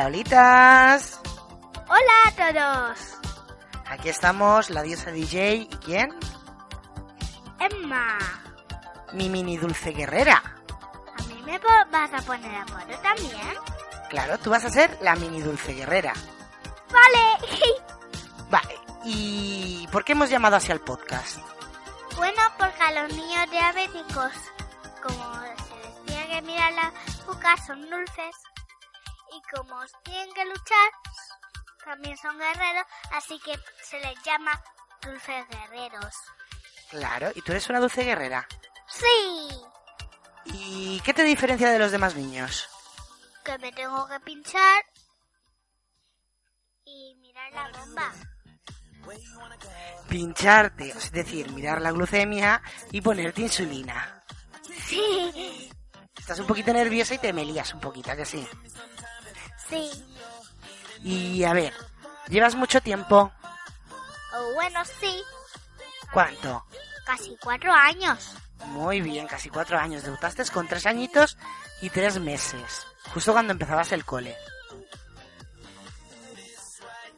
Hola, olitas. Hola a todos. Aquí estamos, la diosa DJ. ¿Y quién? Emma, Mi mini dulce guerrera. ¿a mí me vas a poner apodo también? Claro, tú vas a ser la mini dulce guerrera. Vale. Vale, ¿y por qué hemos llamado así al podcast? bueno, porque a los niños diabéticos, como se les tiene que mirar la boca, son dulces. Y como tienen que luchar, también son guerreros, así que se les llama dulces guerreros. Claro, ¿y tú eres una dulce guerrera? Sí, ¿Y qué te diferencia de los demás niños? que me tengo que pinchar y mirar la bomba. Pincharte, es decir, mirar la glucemia y ponerte insulina. Sí, Estás un poquito nerviosa y te me lías un poquito, ¿a que sí? Sí. Y a ver, ¿llevas mucho tiempo? O bueno, sí, ¿Cuánto? casi cuatro años. Muy bien, casi cuatro años. Debutaste con tres añitos y tres meses. Justo cuando empezabas el cole.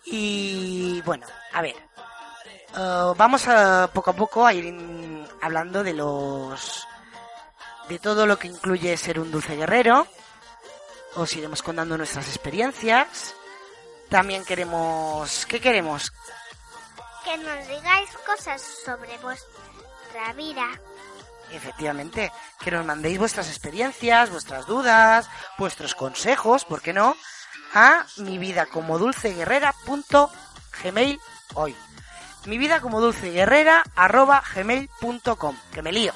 Y bueno, a ver. eh, vamos a poco a poco a ir hablando de los. de todo lo que incluye ser un dulce guerrero. Os iremos contando nuestras experiencias. También queremos. ¿Qué queremos? Que nos digáis cosas sobre vuestra vida. Efectivamente, que nos mandéis vuestras experiencias, vuestras dudas, vuestros consejos, ¿por qué no? A mi vida como dulce guerrera punto gmail hoy. Mi vida como dulce guerrera arroba gmail punto com. Que me lío.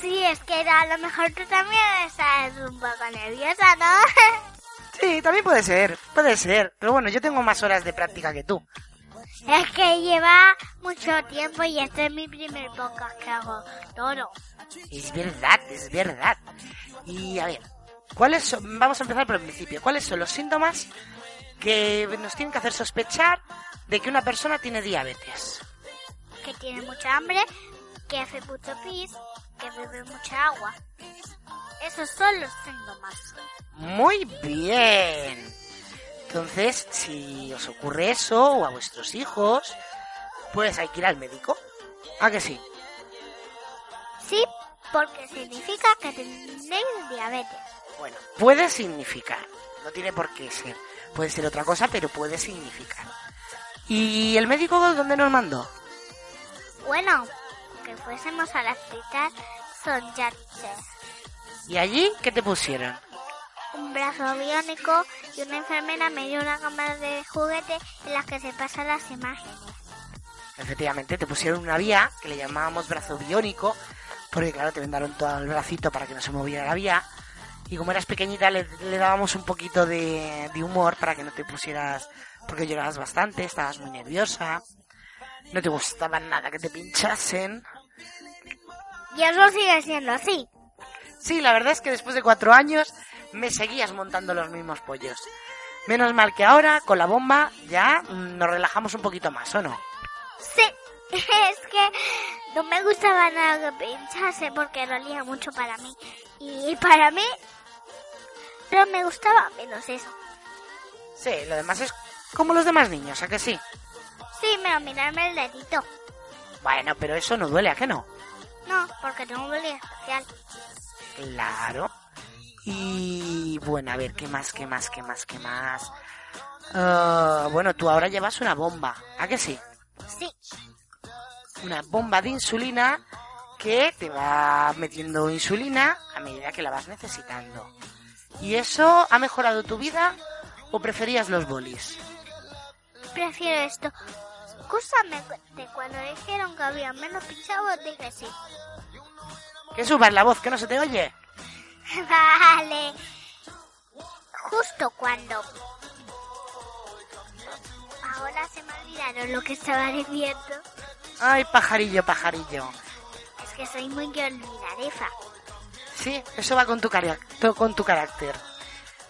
Sí, es que a lo mejor tú también estás un poco nerviosa, ¿no? Sí, también puede ser, puede ser. Pero bueno, yo tengo más horas de práctica que tú. es que lleva mucho tiempo y este es mi primer podcast que hago todo. Es verdad, es verdad. Y a ver, ¿cuáles son? Vamos a empezar por el principio. ¿Cuáles son los síntomas que nos tienen que hacer sospechar de que una persona tiene diabetes? Que tiene mucha hambre, que hace mucho pis, que bebe mucha agua. Esos son los síntomas. Muy bien. Entonces, si os ocurre eso o a vuestros hijos, pues hay que ir al médico. ¿A que sí? Sí, porque significa que tenéis diabetes. Bueno, puede significar. No tiene por qué ser. Puede ser otra cosa, pero puede significar. ¿Y el médico dónde nos mandó? Bueno, que fuésemos al hospital son Yatches. ¿Y allí qué te pusieron? Un brazo biónico y una enfermera me dio una cámara de juguete en la que se pasan las imágenes. Efectivamente, te pusieron una vía que le llamábamos brazo biónico, porque claro, te vendaron todo el bracito para que no se moviera la vía. Y como eras pequeñita, le, le dábamos un poquito de, de humor para que no te pusieras, porque llorabas bastante, estabas muy nerviosa, no te gustaba nada que te pinchasen. Y eso sigue siendo así. Sí, la verdad es que después de cuatro años me seguías montando los mismos pollos. Menos mal que ahora, con la bomba, ya mm, nos relajamos un poquito más, ¿o no? Sí, es que no me gustaba nada que pinchase porque dolía mucho para mí. Y para mí no me gustaba menos eso. Sí, lo demás es como los demás niños, ¿a que sí? Sí, pero mirarme el dedito. Bueno, pero eso no duele, ¿a que no? Porque tengo un bullying especial. Claro. Y bueno, a ver, ¿qué más, qué más, qué más, qué más? Ah, bueno, tú ahora llevas una bomba, ¿a que sí? Sí, Una bomba de insulina que te va metiendo insulina a medida que la vas necesitando. ¿Y eso ha mejorado tu vida o preferías los bolis? Prefiero esto. Escúchame, de cuando dijeron que había menos pinchados, dije sí. Que subas la voz, que no se te oye. Vale. Justo cuando... Ahora se me olvidaron lo que estaba diciendo. Ay, pajarillo, pajarillo. Es que soy muy olvidadiza. Sí, eso va con tu, con tu carácter.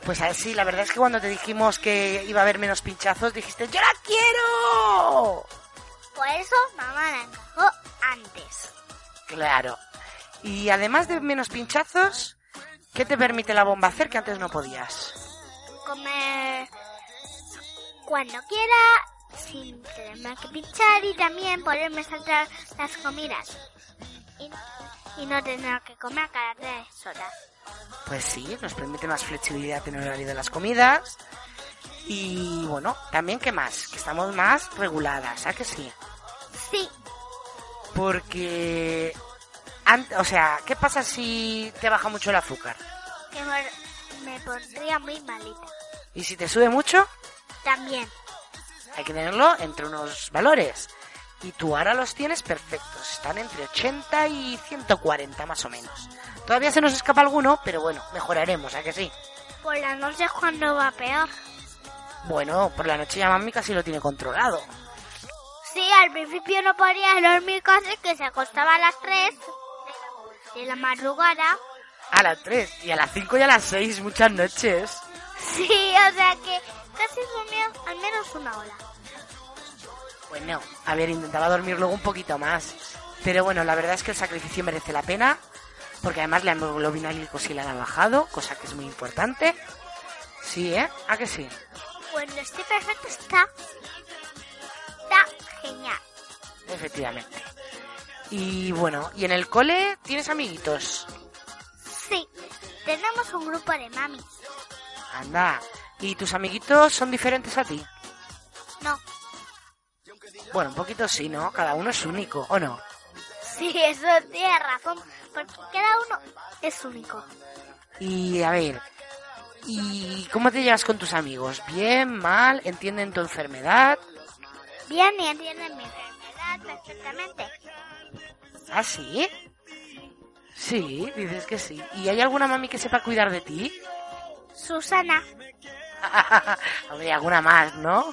Pues así, la verdad es que cuando te dijimos que iba a haber menos pinchazos, dijiste, ¡Yo la quiero! Por eso mamá la encajó antes. Claro. Y además de menos pinchazos, ¿qué te permite la bomba hacer que antes no podías? Comer cuando quiera, sin tenerme que pinchar y también poderme saltar las comidas. Y, y no tener que comer cada tres horas. Pues sí, nos permite más flexibilidad en el horario de las comidas. Y bueno, también ¿qué más? Que estamos más reguladas, ¿a que sí? Sí, Porque... o sea, ¿qué pasa si te baja mucho el azúcar? que me, me pondría muy malita. ¿Y si te sube mucho? También. Hay que tenerlo entre unos valores. Y tú ahora los tienes perfectos. Están entre 80 y 140 más o menos. Todavía se nos escapa alguno, pero bueno, mejoraremos, ¿a que sí? Por la noche es cuando va peor. Bueno, por la noche ya mami casi lo tiene controlado. Sí, al principio no podía dormir casi que se acostaba a las 3 de la madrugada. A las 3 y a las 5 y a las 6, muchas noches. Sí, o sea que casi dormía al menos una hora. Bueno, a ver, intentaba dormir luego un poquito más. Pero bueno, la verdad es que el sacrificio merece la pena. Porque además la hemoglobina glicosila ha bajado, cosa que es muy importante. Sí, ¿eh? ¿A que sí? Cuando esté perfecto está. Está genial. Efectivamente. Y bueno, ¿y en el cole tienes amiguitos? Sí, tenemos un grupo de mamis. Anda. ¿Y tus amiguitos son diferentes a ti? No, Bueno, un poquito sí, ¿no? Cada uno es único, ¿o no? sí, eso tiene razón. Porque cada uno es único. Y a ver, ¿y cómo te llevas con tus amigos? ¿Bien, mal? ¿Entienden tu enfermedad? Bien y entienden mi enfermedad perfectamente. ¿Ah, sí? Sí, dices que sí. ¿Y hay alguna mami que sepa cuidar de ti? Susana Hombre, alguna más, ¿no?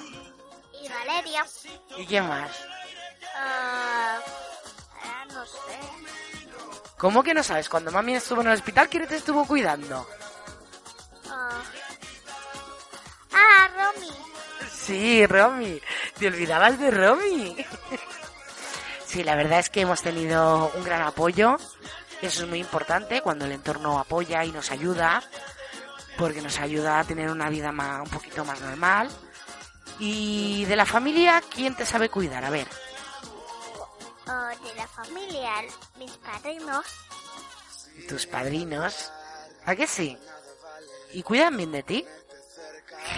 y Valeria. ¿Y quién más? ah, ah, no sé. ¿Cómo que no sabes? Cuando mami estuvo en el hospital, ¿quién te estuvo cuidando? Ah, ah, Romy. Sí, Romy. Te olvidabas de Romy. Sí, la verdad es que hemos tenido un gran apoyo. Eso es muy importante cuando el entorno apoya y nos ayuda. Porque nos ayuda a tener una vida ma- un poquito más normal. Y de la familia, ¿quién te sabe cuidar? A ver. De la familia, mis padrinos. Tus padrinos. ¿A qué sí? ¿Y cuidan bien de ti?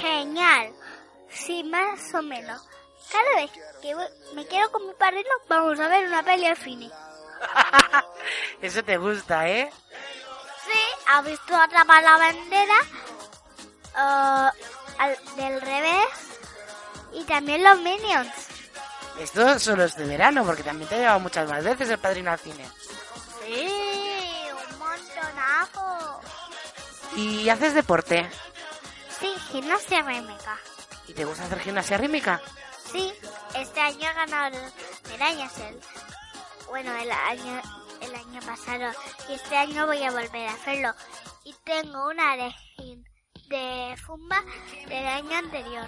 Genial. Sí, más o menos. Cada vez que me quiero con mi padrino, vamos a ver una peli al cine. Eso te gusta, ¿eh? Sí, ha visto atrapar la bandera ah, al- del revés y también los Minions. Esto solo es de verano, porque también te ha llevado muchas más veces el padrino al cine. Sí, un montonazo. ¿Y haces deporte? Sí, gimnasia rítmica. ¿Y te gusta hacer gimnasia rítmica? Sí, este año he ganado medallas. El, bueno, el año, el año pasado. Y este año voy a volver a hacerlo. Y tengo una de, de Fumba del año anterior.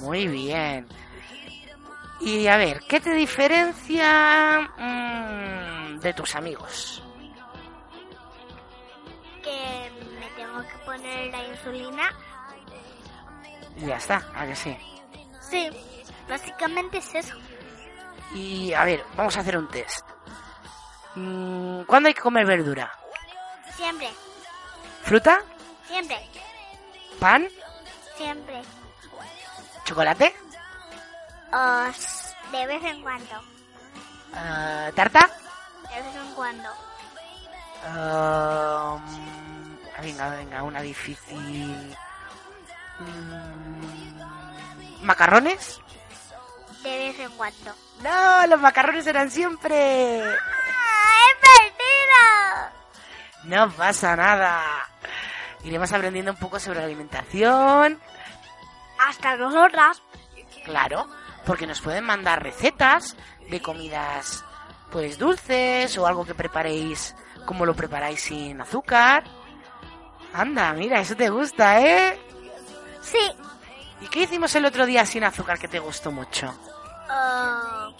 Muy bien. Y a ver, ¿qué te diferencia mm, de tus amigos? Que me tengo que poner la insulina. Y ya está, ¿a que sí? Sí, básicamente es eso. Y a ver, vamos a hacer un test. Mm, ¿Cuándo hay que comer verdura? Siempre, ¿Fruta? siempre, ¿Pan? siempre. ¿Chocolate? Os- de vez en cuando. Ah, ¿Tarta? De vez en cuando. Um, venga, venga, una difícil. Mm, ¿Macarrones? De vez en cuando. No, los macarrones eran siempre. ¡Ah, he perdido! No pasa nada. Iremos aprendiendo un poco sobre la alimentación. Hasta nosotras. Claro, porque nos pueden mandar recetas de comidas pues dulces o algo que preparéis como lo preparáis sin azúcar. Anda, mira, eso te gusta, ¿eh? Sí. ¿Y qué hicimos el otro día sin azúcar que te gustó mucho? Ah,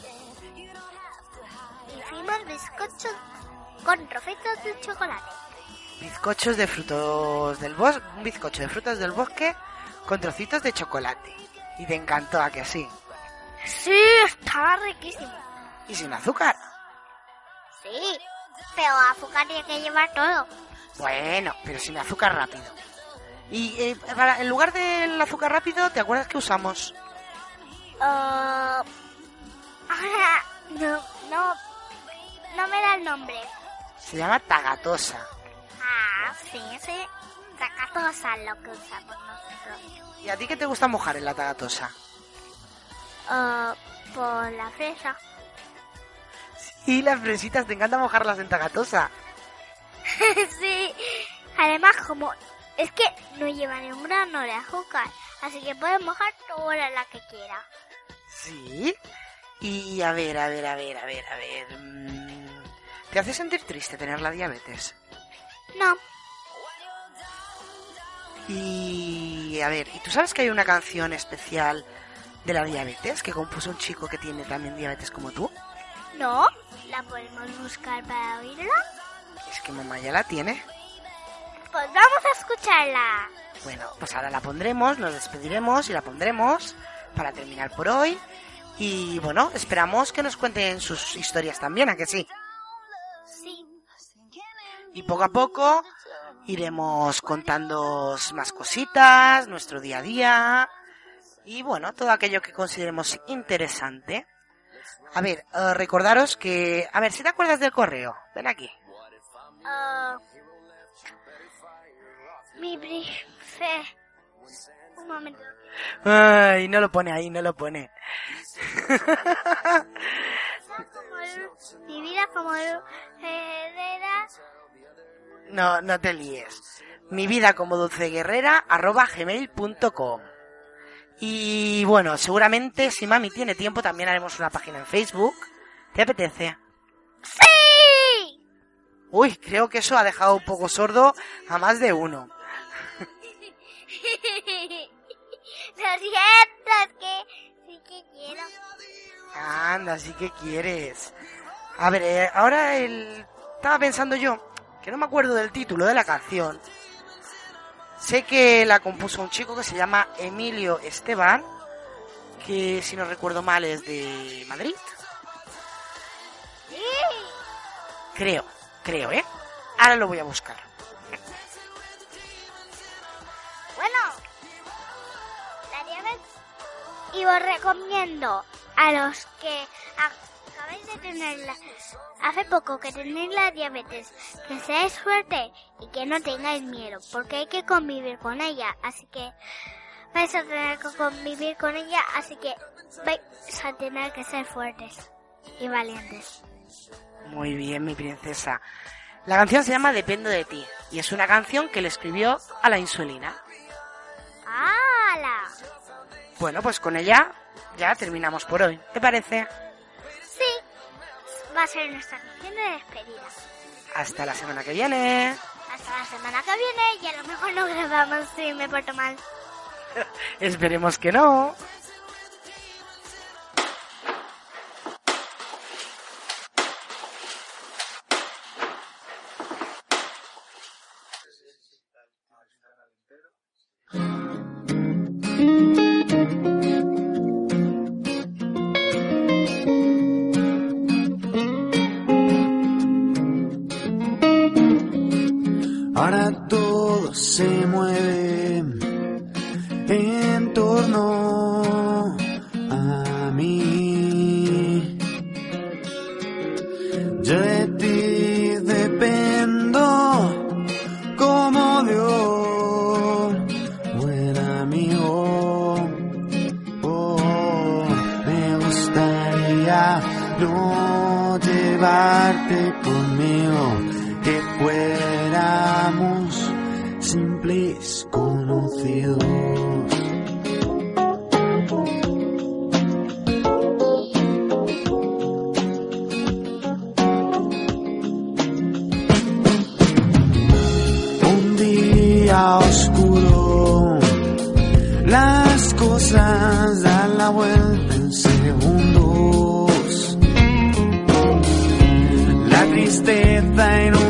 hicimos bizcochos con trocitos de chocolate. Bizcochos de frutos del bosque, un bizcocho de frutas del bosque con trocitos de chocolate. Y te encantó, ¿a que sí? Sí, estaba riquísimo. Y sin azúcar. Sí, pero azúcar tiene que llevar todo. Bueno, pero sin azúcar rápido. Y eh, para, en lugar del azúcar rápido, ¿te acuerdas que usamos? Ah, ahora, no, no, no me da el nombre. Se llama tagatosa. Ah, sí, sí. Sacatosa lo que usamos nosotros. ¿Y a ti qué te gusta mojar en la tagatosa? Ah, por la fresa. Sí, las fresitas, te encanta mojarlas en tagatosa. sí. Además, como es que no lleva ni un grano de azúcar, así que puedes mojar toda la que quiera. Sí. Y a ver, a ver, a ver, a ver, a ver. mm, ¿Te hace sentir triste tener la diabetes? No, Y a ver, ¿y tú sabes que hay una canción especial de la diabetes que compuso un chico que tiene también diabetes como tú? no. ¿La podemos buscar para oírla? Es que mamá ya la tiene. Pues vamos a escucharla. Bueno, pues ahora la pondremos, nos despediremos y la pondremos para terminar por hoy. Y bueno, esperamos que nos cuenten sus historias también, ¿a que sí? Sí. Y poco a poco iremos contando más cositas, nuestro día a día y bueno, todo aquello que consideremos interesante. A ver, eh, recordaros que... A ver, si te acuerdas del correo, ven aquí. Ah, mi brife. Un momento. Ay, no lo pone ahí, no lo pone. Mi vida como herrera. No, no te líes. Mi vida como dulce guerrera arroba gmail.com. Y bueno, seguramente si mami tiene tiempo también haremos una página en Facebook. ¿Te apetece? ¡Sí! Uy, creo que eso ha dejado un poco sordo a más de uno. Lo siento, es que sí que quiero. Anda, sí que quieres. A ver, eh, ahora el... estaba pensando yo, que no me acuerdo del título de la canción. Sé que la compuso un chico que se llama Emilio Esteban, que si no recuerdo mal es de Madrid. Creo, creo, ¿eh? Ahora lo voy a buscar. Y os recomiendo a los que acabáis de tenerla, hace poco que tenéis la diabetes, que seáis fuerte y que no tengáis miedo, porque hay que convivir con ella, así que vais a tener que convivir con ella, así que vais a tener que ser fuertes y valientes. Muy bien, mi princesa. La canción se llama Dependo de ti y es una canción que le escribió a la insulina. ¡Hala! Bueno, pues con ella ya terminamos por hoy. ¿Te parece? Sí, va a ser nuestra canción de despedida. Hasta la semana que viene. Hasta la semana que viene y a lo mejor no grabamos si me porto mal. Esperemos que no. Ahora todo se mueve en torno ain't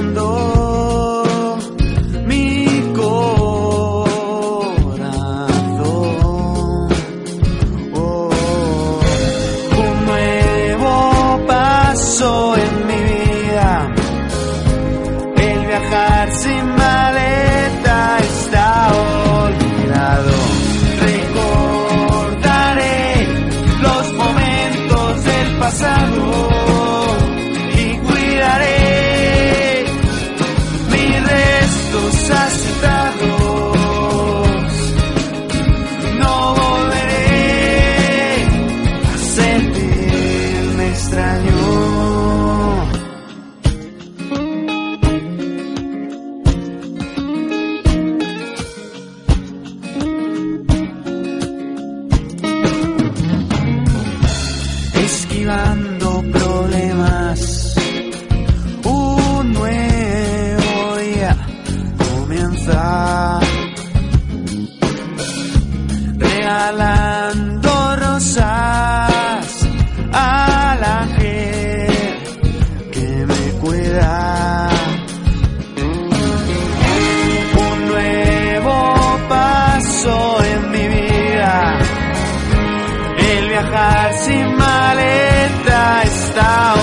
viajar sin maleta está